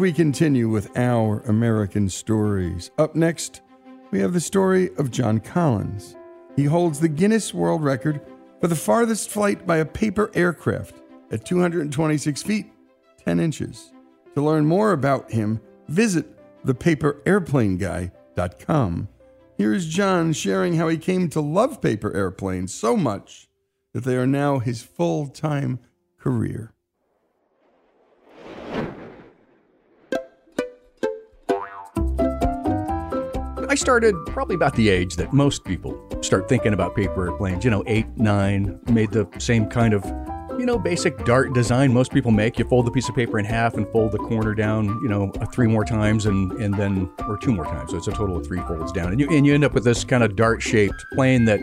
we continue with our American stories. Up next, we have the story of John Collins. He holds the Guinness World Record for the farthest flight by a paper aircraft at 226 feet, 10 inches. To learn more about him, visit thepaperairplaneguy.com. Here's John sharing how he came to love paper airplanes so much that they are now his full time career. I started probably about the age that most people start thinking about paper airplanes. You know, eight, nine, made the same kind of, you know, basic dart design most people make. You fold the piece of paper in half and fold the corner down, you know, three more times and and then or two more times. So it's a total of three folds down, and you and you end up with this kind of dart shaped plane that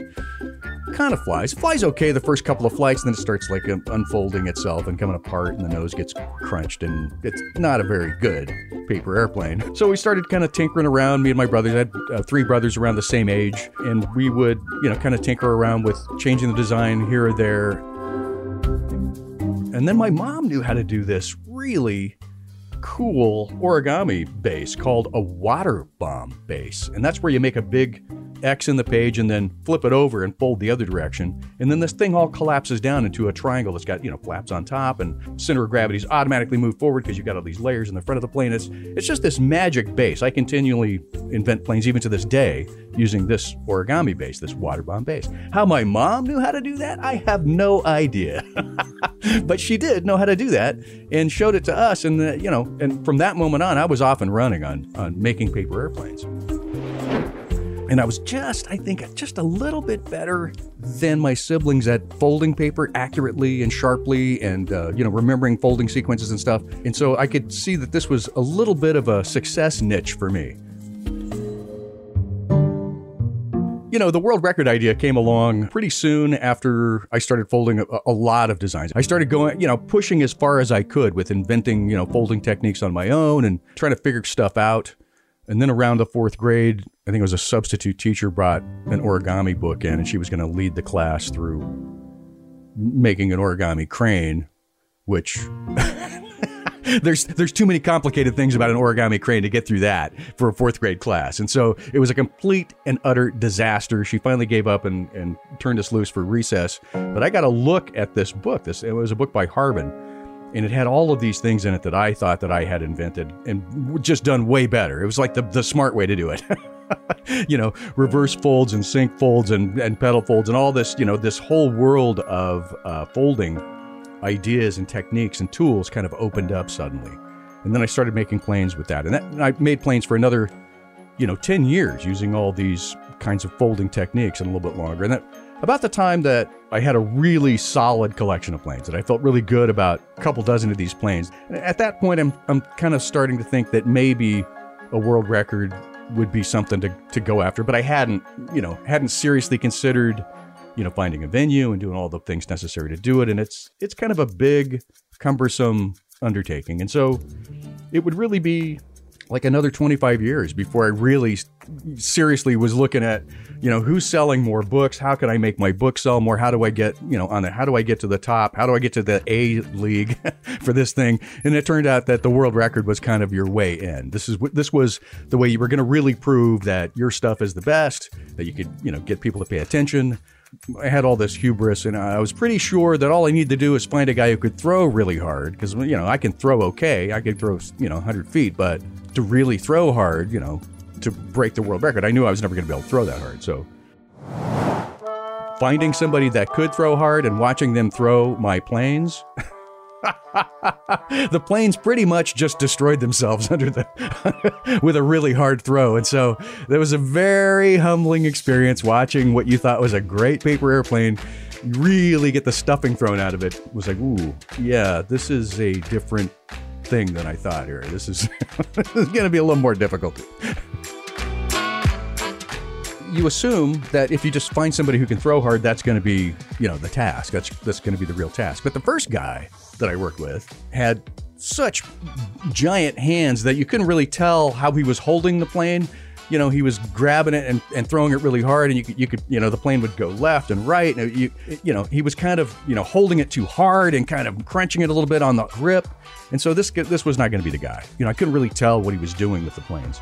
kind of flies. Flies okay the first couple of flights, and then it starts like unfolding itself and coming apart, and the nose gets crunched, and it's not a very good paper airplane. So we started kind of tinkering around. Me and my brothers I had uh, three brothers around the same age, and we would, you know, kind of tinker around with changing the design here or there. And then my mom knew how to do this really cool origami base called a water bomb base. And that's where you make a big X in the page and then flip it over and fold the other direction. And then this thing all collapses down into a triangle that's got, you know, flaps on top and center of gravity's automatically move forward because you've got all these layers in the front of the plane. It's, it's just this magic base. I continually invent planes even to this day using this origami base, this water bomb base. How my mom knew how to do that, I have no idea. but she did know how to do that and showed it to us. And, uh, you know, and from that moment on, I was off and running on, on making paper airplanes. And I was just, I think, just a little bit better than my siblings at folding paper accurately and sharply and, uh, you know, remembering folding sequences and stuff. And so I could see that this was a little bit of a success niche for me. You know, the world record idea came along pretty soon after I started folding a, a, lot of designs. I started going, you know, pushing as far as I could with inventing, you know, folding techniques on my own and trying to figure stuff out. And then around the fourth grade, I think it was a substitute teacher brought an origami book in and she was going to lead the class through making an origami crane, which there's there's too many complicated things about an origami crane to get through that for a fourth grade class. And so it was a complete and utter disaster. She finally gave up and, and turned us loose for recess. But I got a look at this book. This it was a book by Harbin. And it had all of these things in it that I thought that I had invented and just done way better. It was like the, the smart way to do it. you know, reverse folds and sink folds and, and petal folds and all this, you know, this whole world of uh, folding ideas and techniques and tools kind of opened up suddenly. And then I started making planes with that. And, that, and I made planes for another, you know, 10 years using all these kinds of folding techniques and a little bit longer. And that about the time that I had a really solid collection of planes that I felt really good about a couple dozen of these planes. At that point, I'm, I'm kind of starting to think that maybe a world record would be something to, to go after, but I hadn't, you know, hadn't seriously considered you know, finding a venue and doing all the things necessary to do it. And it's it's kind of a big, cumbersome undertaking. And so it would really be like another 25 years before I really seriously was looking at, you know, who's selling more books? How can I make my book sell more? How do I get, you know, on the, how do I get to the top? How do I get to the A league for this thing? And it turned out that the world record was kind of your way in. This is what, this was the way you were going to really prove that your stuff is the best, that you could, you know, get people to pay attention, I had all this hubris, and I was pretty sure that all I needed to do is find a guy who could throw really hard. Because you know, I can throw okay, I could throw you know 100 feet, but to really throw hard, you know, to break the world record, I knew I was never going to be able to throw that hard. So, finding somebody that could throw hard and watching them throw my planes. the planes pretty much just destroyed themselves under the with a really hard throw. And so there was a very humbling experience watching what you thought was a great paper airplane really get the stuffing thrown out of it. it was like, ooh, yeah, this is a different thing than I thought here. This is, is going to be a little more difficult you assume that if you just find somebody who can throw hard, that's going to be, you know, the task. That's that's going to be the real task. But the first guy that I worked with had such giant hands that you couldn't really tell how he was holding the plane. You know, he was grabbing it and, and throwing it really hard, and you could, you could, you know, the plane would go left and right. And you, you know, he was kind of, you know, holding it too hard and kind of crunching it a little bit on the grip. And so this, this was not going to be the guy. You know, I couldn't really tell what he was doing with the planes.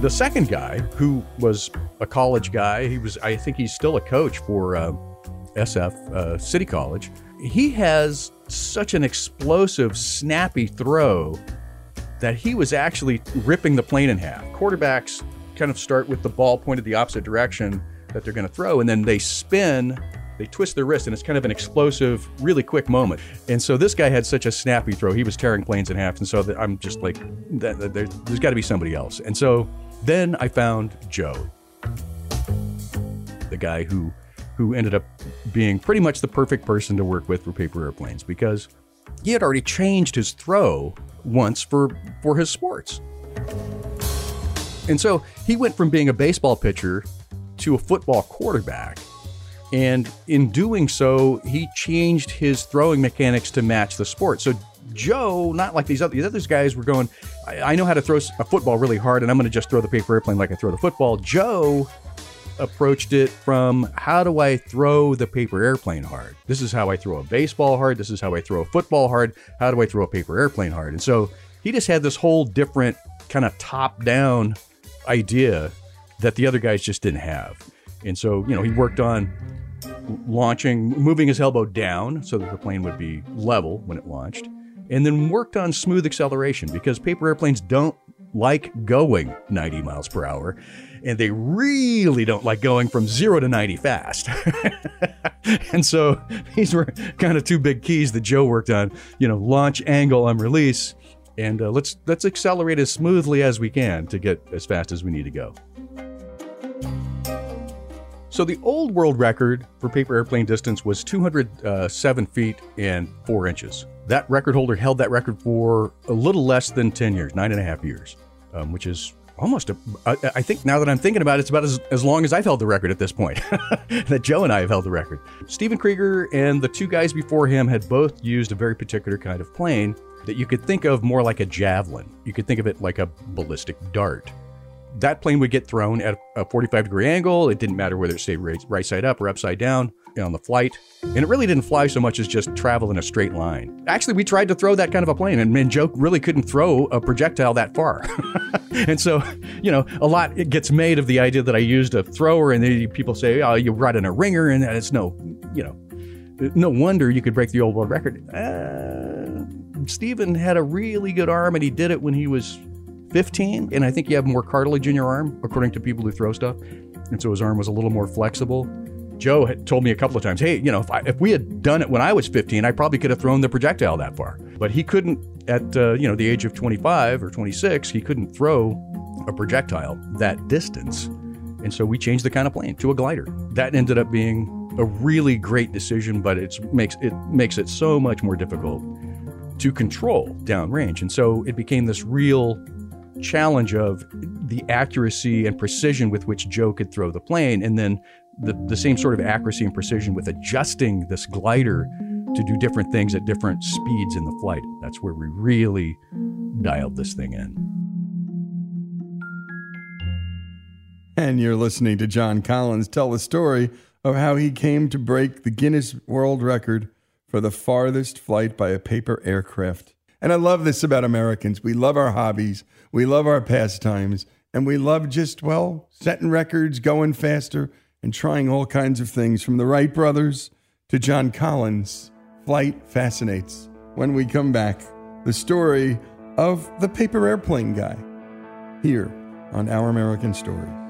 The second guy, who was a college guy, he was, I think he's still a coach for uh, SF uh, City College. He has such an explosive, snappy throw that he was actually ripping the plane in half. Quarterbacks kind of start with the ball pointed the opposite direction that they're going to throw, and then they spin, they twist their wrist, and it's kind of an explosive, really quick moment. And so this guy had such a snappy throw; he was tearing planes in half. And so I'm just like, there's got to be somebody else. And so then I found Joe, the guy who who ended up being pretty much the perfect person to work with for paper airplanes because he had already changed his throw once for, for his sports. And so he went from being a baseball pitcher to a football quarterback. And in doing so, he changed his throwing mechanics to match the sport. So Joe, not like these other, these other guys were going, I, I know how to throw a football really hard, and I'm going to just throw the paper airplane like I throw the football. Joe approached it from how do I throw the paper airplane hard? This is how I throw a baseball hard. This is how I throw a football hard. How do I throw a paper airplane hard? And so he just had this whole different kind of top down idea that the other guys just didn't have. And so, you know, he worked on launching, moving his elbow down so that the plane would be level when it launched, and then worked on smooth acceleration because paper airplanes don't like going 90 miles per hour and they really don't like going from zero to 90 fast. and so these were kind of two big keys that Joe worked on, you know, launch angle on release. And uh, let's let's accelerate as smoothly as we can to get as fast as we need to go. So the old world record for paper airplane distance was 207 feet and four inches. That record holder held that record for a little less than 10 years, nine and a half years, um, which is almost, a, I think now that I'm thinking about it, it's about as, as long as I've held the record at this point, that Joe and I have held the record. Stephen Krieger and the two guys before him had both used a very particular kind of plane that you could think of more like a javelin. You could think of it like a ballistic dart. That plane would get thrown at a 45 degree angle. It didn't matter whether it stayed right, right side up or upside down on the flight. And it really didn't fly so much as just travel in a straight line. Actually, we tried to throw that kind of a plane, and, and really couldn't throw a projectile that far. and so, you know, a lot it gets made of the idea that I used a thrower, and people say, oh, you brought in a ringer, and it's no, you know, no wonder you could break the old world record. Uh, Stephen had a really good arm, and he did it when he was 15. And I think you have more cartilage in your arm, according to people who throw stuff. And so his arm was a little more flexible. Joe had told me a couple of times, hey, you know, if, I, if we had done it when I was 15, I probably could have thrown the projectile that far. But he couldn't, at, uh, you know, the age of 25 or 26, he couldn't throw a projectile that distance. And so we changed the kind of plane to a glider. That ended up being a really great decision, but it makes it makes it so much more difficult to control downrange. And so it became this real challenge of the accuracy and precision with which Joe could throw the plane, and then the, the same sort of accuracy and precision with adjusting this glider to do different things at different speeds in the flight. That's where we really dialed this thing in. And you're listening to John Collins tell the story of how he came to break the Guinness World Record for the farthest flight by a paper aircraft. And I love this about Americans. We love our hobbies, we love our pastimes, and we love just, well, setting records, going faster, and trying all kinds of things from the Wright brothers to John Collins. Flight fascinates. When we come back, the story of the paper airplane guy here on Our American Stories.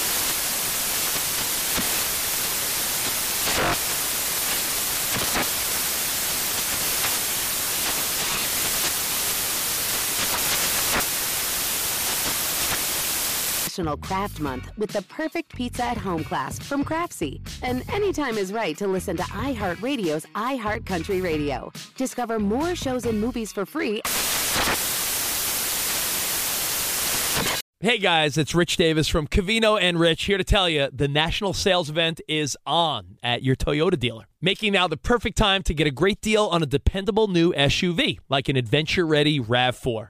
National Craft Month with the perfect pizza at home class from Craftsy. And anytime is right to listen to iHeartRadio's iHeartCountry Radio. Discover more shows and movies for free. Hey guys, it's Rich Davis from Cavino and Rich here to tell you the national sales event is on at your Toyota dealer, making now the perfect time to get a great deal on a dependable new SUV like an adventure ready RAV4.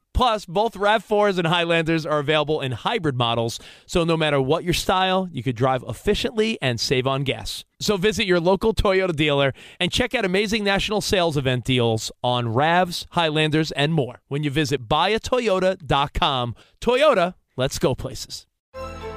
Plus, both RAV4s and Highlanders are available in hybrid models, so no matter what your style, you could drive efficiently and save on gas. So visit your local Toyota dealer and check out amazing national sales event deals on RAVs, Highlanders, and more when you visit buyatoyota.com. Toyota, let's go places.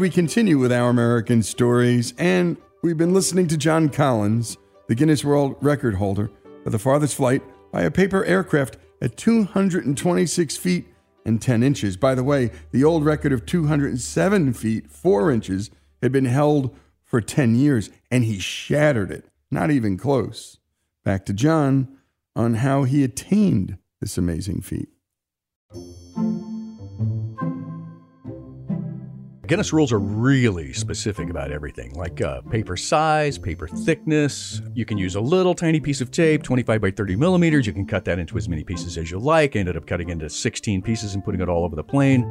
We continue with our American stories, and we've been listening to John Collins, the Guinness World Record holder for the farthest flight by a paper aircraft at 226 feet and 10 inches. By the way, the old record of 207 feet 4 inches had been held for 10 years, and he shattered it. Not even close. Back to John on how he attained this amazing feat. Guinness rules are really specific about everything, like uh, paper size, paper thickness. You can use a little tiny piece of tape, 25 by 30 millimeters. You can cut that into as many pieces as you like. I ended up cutting into 16 pieces and putting it all over the plane.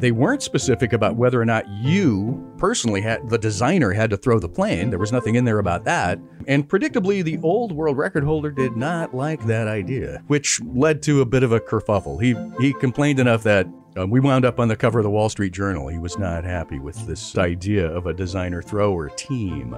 They weren't specific about whether or not you personally had, the designer had to throw the plane. There was nothing in there about that. And predictably, the old world record holder did not like that idea, which led to a bit of a kerfuffle. He, he complained enough that um, we wound up on the cover of the Wall Street Journal. He was not happy with this idea of a designer thrower team.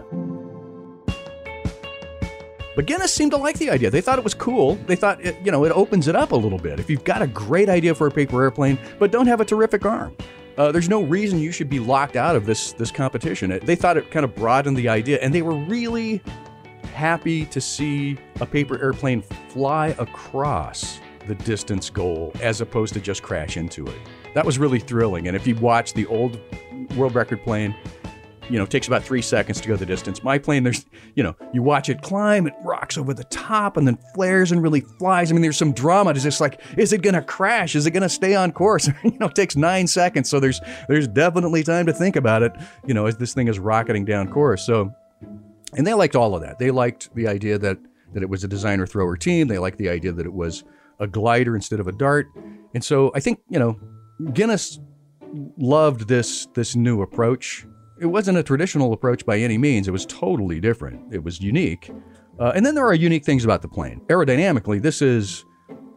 But Guinness seemed to like the idea. They thought it was cool. They thought, it, you know, it opens it up a little bit. If you've got a great idea for a paper airplane, but don't have a terrific arm, uh, there's no reason you should be locked out of this this competition. It, they thought it kind of broadened the idea, and they were really happy to see a paper airplane fly across the distance goal as opposed to just crash into it. That was really thrilling. And if you watch the old world record plane, you know, it takes about three seconds to go the distance. My plane, there's, you know, you watch it climb, it rocks over the top and then flares and really flies. I mean, there's some drama. It's just like, is it going to crash? Is it going to stay on course? you know, it takes nine seconds. So there's, there's definitely time to think about it, you know, as this thing is rocketing down course. So, and they liked all of that. They liked the idea that, that it was a designer thrower team. They liked the idea that it was a glider instead of a dart. And so I think, you know, Guinness loved this, this new approach it wasn't a traditional approach by any means. It was totally different. It was unique. Uh, and then there are unique things about the plane. Aerodynamically, this is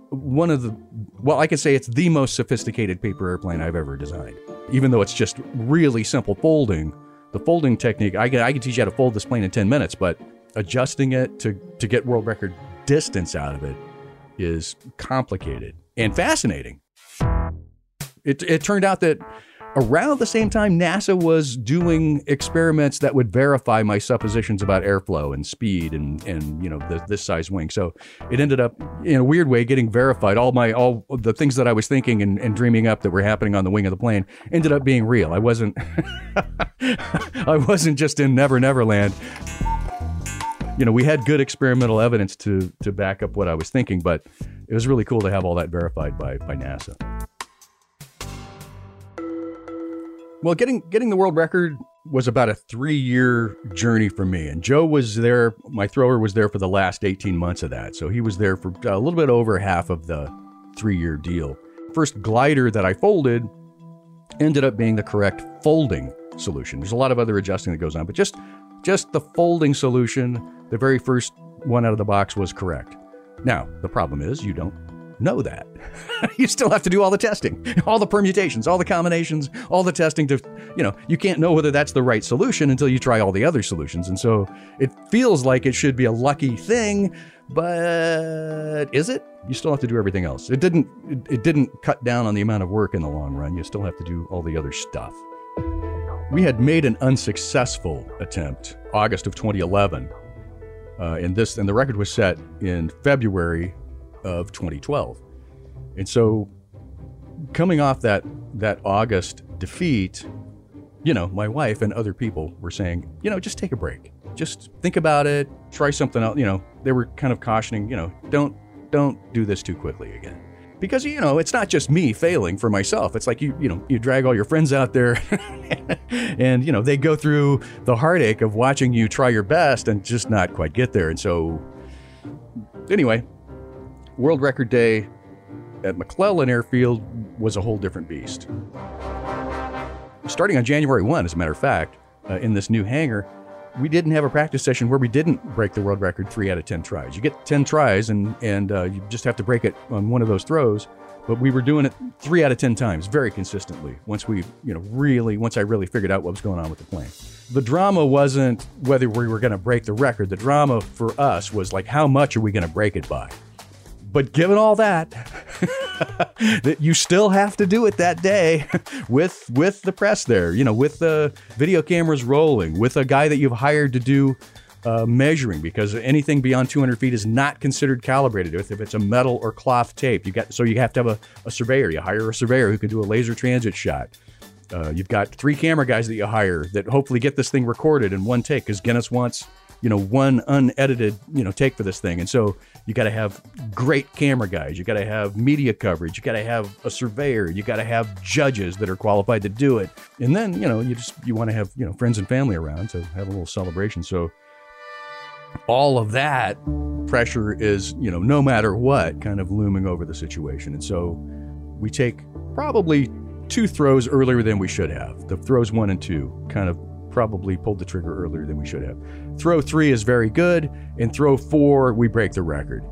one of the, well, I can say it's the most sophisticated paper airplane I've ever designed. Even though it's just really simple folding, the folding technique, I can, I can teach you how to fold this plane in 10 minutes, but adjusting it to, to get world record distance out of it is complicated and fascinating. It, it turned out that around the same time NASA was doing experiments that would verify my suppositions about airflow and speed and and you know the, this size wing. So it ended up in a weird way getting verified. All my all the things that I was thinking and, and dreaming up that were happening on the wing of the plane ended up being real. I wasn't I wasn't just in Never Never Land. You know, we had good experimental evidence to to back up what I was thinking, but it was really cool to have all that verified by by NASA. Well, getting getting the world record was about a three year journey for me, and Joe was there. My thrower was there for the last eighteen months of that, so he was there for a little bit over half of the three year deal. First glider that I folded ended up being the correct folding solution. There's a lot of other adjusting that goes on, but just just the folding solution, the very first one out of the box was correct. Now, the problem is you don't know that. you still have to do all the testing, all the permutations, all the combinations, all the testing to, you know, you can't know whether that's the right solution until you try all the other solutions. And so it feels like it should be a lucky thing, but is it? You still have to do everything else. It didn't it, it didn't cut down on the amount of work in the long run. You still have to do all the other stuff. We had made an unsuccessful attempt August of 2011. Uh, and this and the record was set in February of 2012. And so coming off that that August defeat, you know, my wife and other people were saying, you know, just take a break. Just think about it, try something else, you know. They were kind of cautioning, you know, don't don't do this too quickly again. Because you know, it's not just me failing for myself. It's like you, you know, you drag all your friends out there and you know, they go through the heartache of watching you try your best and just not quite get there. And so anyway, World Record Day at McClellan Airfield was a whole different beast. Starting on January 1, as a matter of fact, uh, in this new hangar, we didn't have a practice session where we didn't break the world record three out of 10 tries. You get 10 tries and, and uh, you just have to break it on one of those throws. But we were doing it three out of 10 times very consistently once we, you know, really, once I really figured out what was going on with the plane. The drama wasn't whether we were going to break the record. The drama for us was like, how much are we going to break it by? But given all that, that you still have to do it that day with with the press there, you know, with the video cameras rolling, with a guy that you've hired to do uh, measuring because anything beyond 200 feet is not considered calibrated if, if it's a metal or cloth tape. You got so you have to have a, a surveyor. You hire a surveyor who can do a laser transit shot. Uh, you've got three camera guys that you hire that hopefully get this thing recorded in one take because Guinness wants you know one unedited you know take for this thing. And so you got to have great camera guys. You got to have media coverage. You got to have a surveyor. You got to have judges that are qualified to do it. And then you know you just you want to have you know friends and family around to have a little celebration. So all of that pressure is you know no matter what kind of looming over the situation. And so we take probably two throws earlier than we should have. The throws one and two kind of probably pulled the trigger earlier than we should have. Throw three is very good, and throw four, we break the record.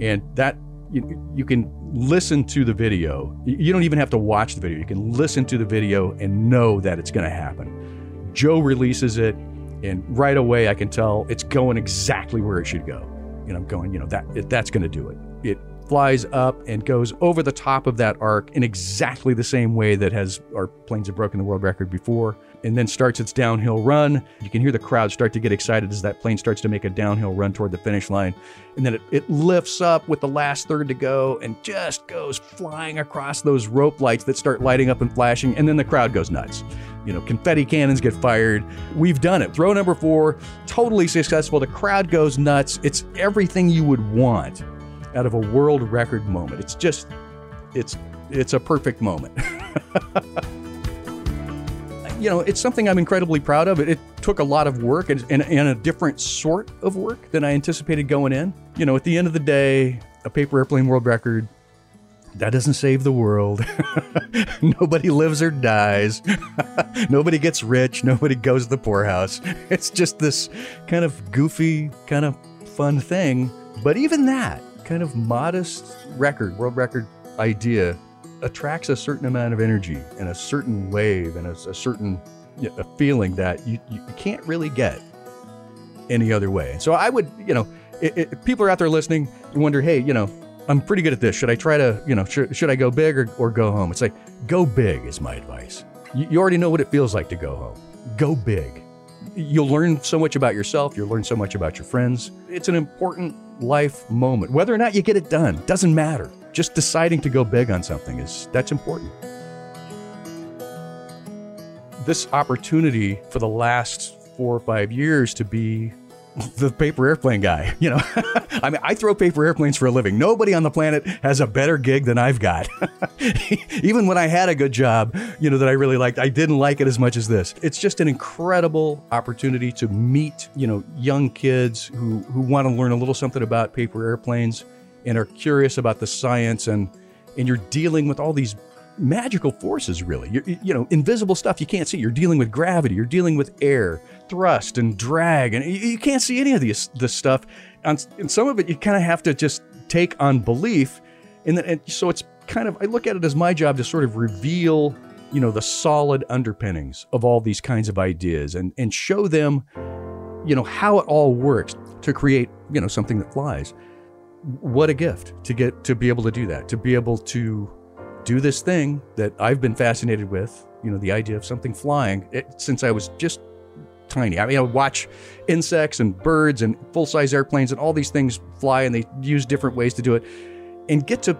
And that, you, you can listen to the video. You don't even have to watch the video. You can listen to the video and know that it's going to happen. Joe releases it, and right away I can tell it's going exactly where it should go. And I'm going, you know, that that's going to do it. It flies up and goes over the top of that arc in exactly the same way that has our planes have broken the world record before and then starts its downhill run. You can hear the crowd start to get excited as that plane starts to make a downhill run toward the finish line. And then it, it lifts up with the last third to go and just goes flying across those rope lights that start lighting up and flashing and then the crowd goes nuts. You know confetti cannons get fired. We've done it. Throw number four totally successful. The crowd goes nuts. It's everything you would want out of a world record moment. It's just, it's, it's a perfect moment. you know, it's something I'm incredibly proud of. It, it took a lot of work and, and, and, a different sort of work than I anticipated going in. You know, at the end of the day, a paper airplane world record, that doesn't save the world. nobody lives or dies. nobody gets rich. Nobody goes to the poorhouse. It's just this kind of goofy, kind of fun thing. But even that, kind of modest record, world record idea attracts a certain amount of energy and a certain wave and a, a certain you know, a feeling that you, you can't really get any other way. So I would, you know, if people are out there listening and wonder, hey, you know, I'm pretty good at this. Should I try to, you know, should, should I go big or, or go home? It's like, go big is my advice. You, you already know what it feels like to go home. Go big. You'll learn so much about yourself. You'll learn so much about your friends. It's an important life moment. Whether or not you get it done doesn't matter. Just deciding to go big on something is that's important. This opportunity for the last four or five years to be the paper airplane guy. You know, I mean, I throw paper airplanes for a living. Nobody on the planet has a better gig than I've got. Even when I had a good job, you know, that I really liked, I didn't like it as much as this. It's just an incredible opportunity to meet, you know, young kids who, who want to learn a little something about paper airplanes and are curious about the science and and you're dealing with all these magical forces really you're, you know invisible stuff you can't see you're dealing with gravity you're dealing with air thrust and drag and you, you can't see any of this this stuff. And some of it you kind of have to just take on belief and, then, and so it's kind of i look at it as my job to sort of reveal you know the solid underpinnings of all these kinds of ideas and and show them you know how it all works to create you know something that flies. What a gift to get to be able to do that to be able to do this thing that I've been fascinated with, you know, the idea of something flying it, since I was just tiny. I mean, I watch insects and birds and full size airplanes and all these things fly, and they use different ways to do it, and get to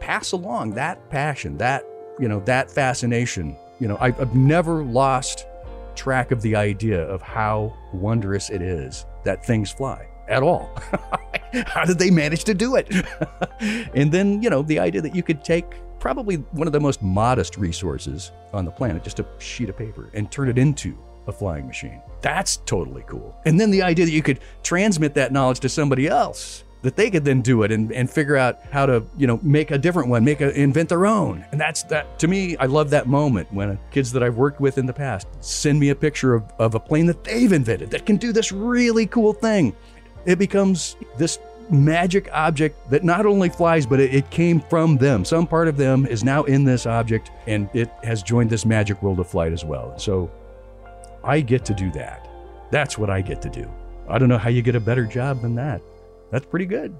pass along that passion, that you know, that fascination. You know, I've, I've never lost track of the idea of how wondrous it is that things fly at all. how did they manage to do it? and then, you know, the idea that you could take probably one of the most modest resources on the planet, just a sheet of paper, and turn it into a flying machine. That's totally cool. And then the idea that you could transmit that knowledge to somebody else that they could then do it and, and figure out how to you know make a different one make a invent their own and that's that to me i love that moment when uh, kids that i've worked with in the past send me a picture of, of a plane that they've invented that can do this really cool thing it becomes this magic object that not only flies but it, it came from them some part of them is now in this object and it has joined this magic world of flight as well so i get to do that that's what i get to do i don't know how you get a better job than that that's pretty good.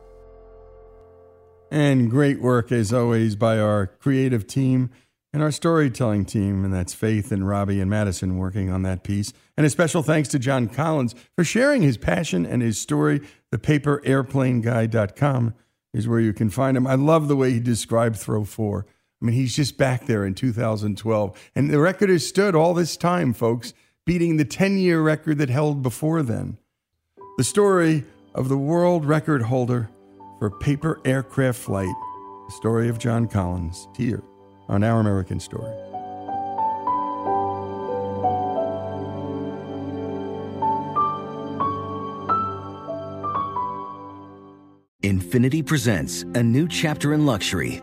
And great work, as always, by our creative team and our storytelling team. And that's Faith and Robbie and Madison working on that piece. And a special thanks to John Collins for sharing his passion and his story. The paperairplaneguy.com is where you can find him. I love the way he described Throw 4. I mean, he's just back there in 2012. And the record has stood all this time, folks, beating the 10 year record that held before then. The story of the world record holder for paper aircraft flight, the story of John Collins, here on Our American Story. Infiniti presents a new chapter in luxury,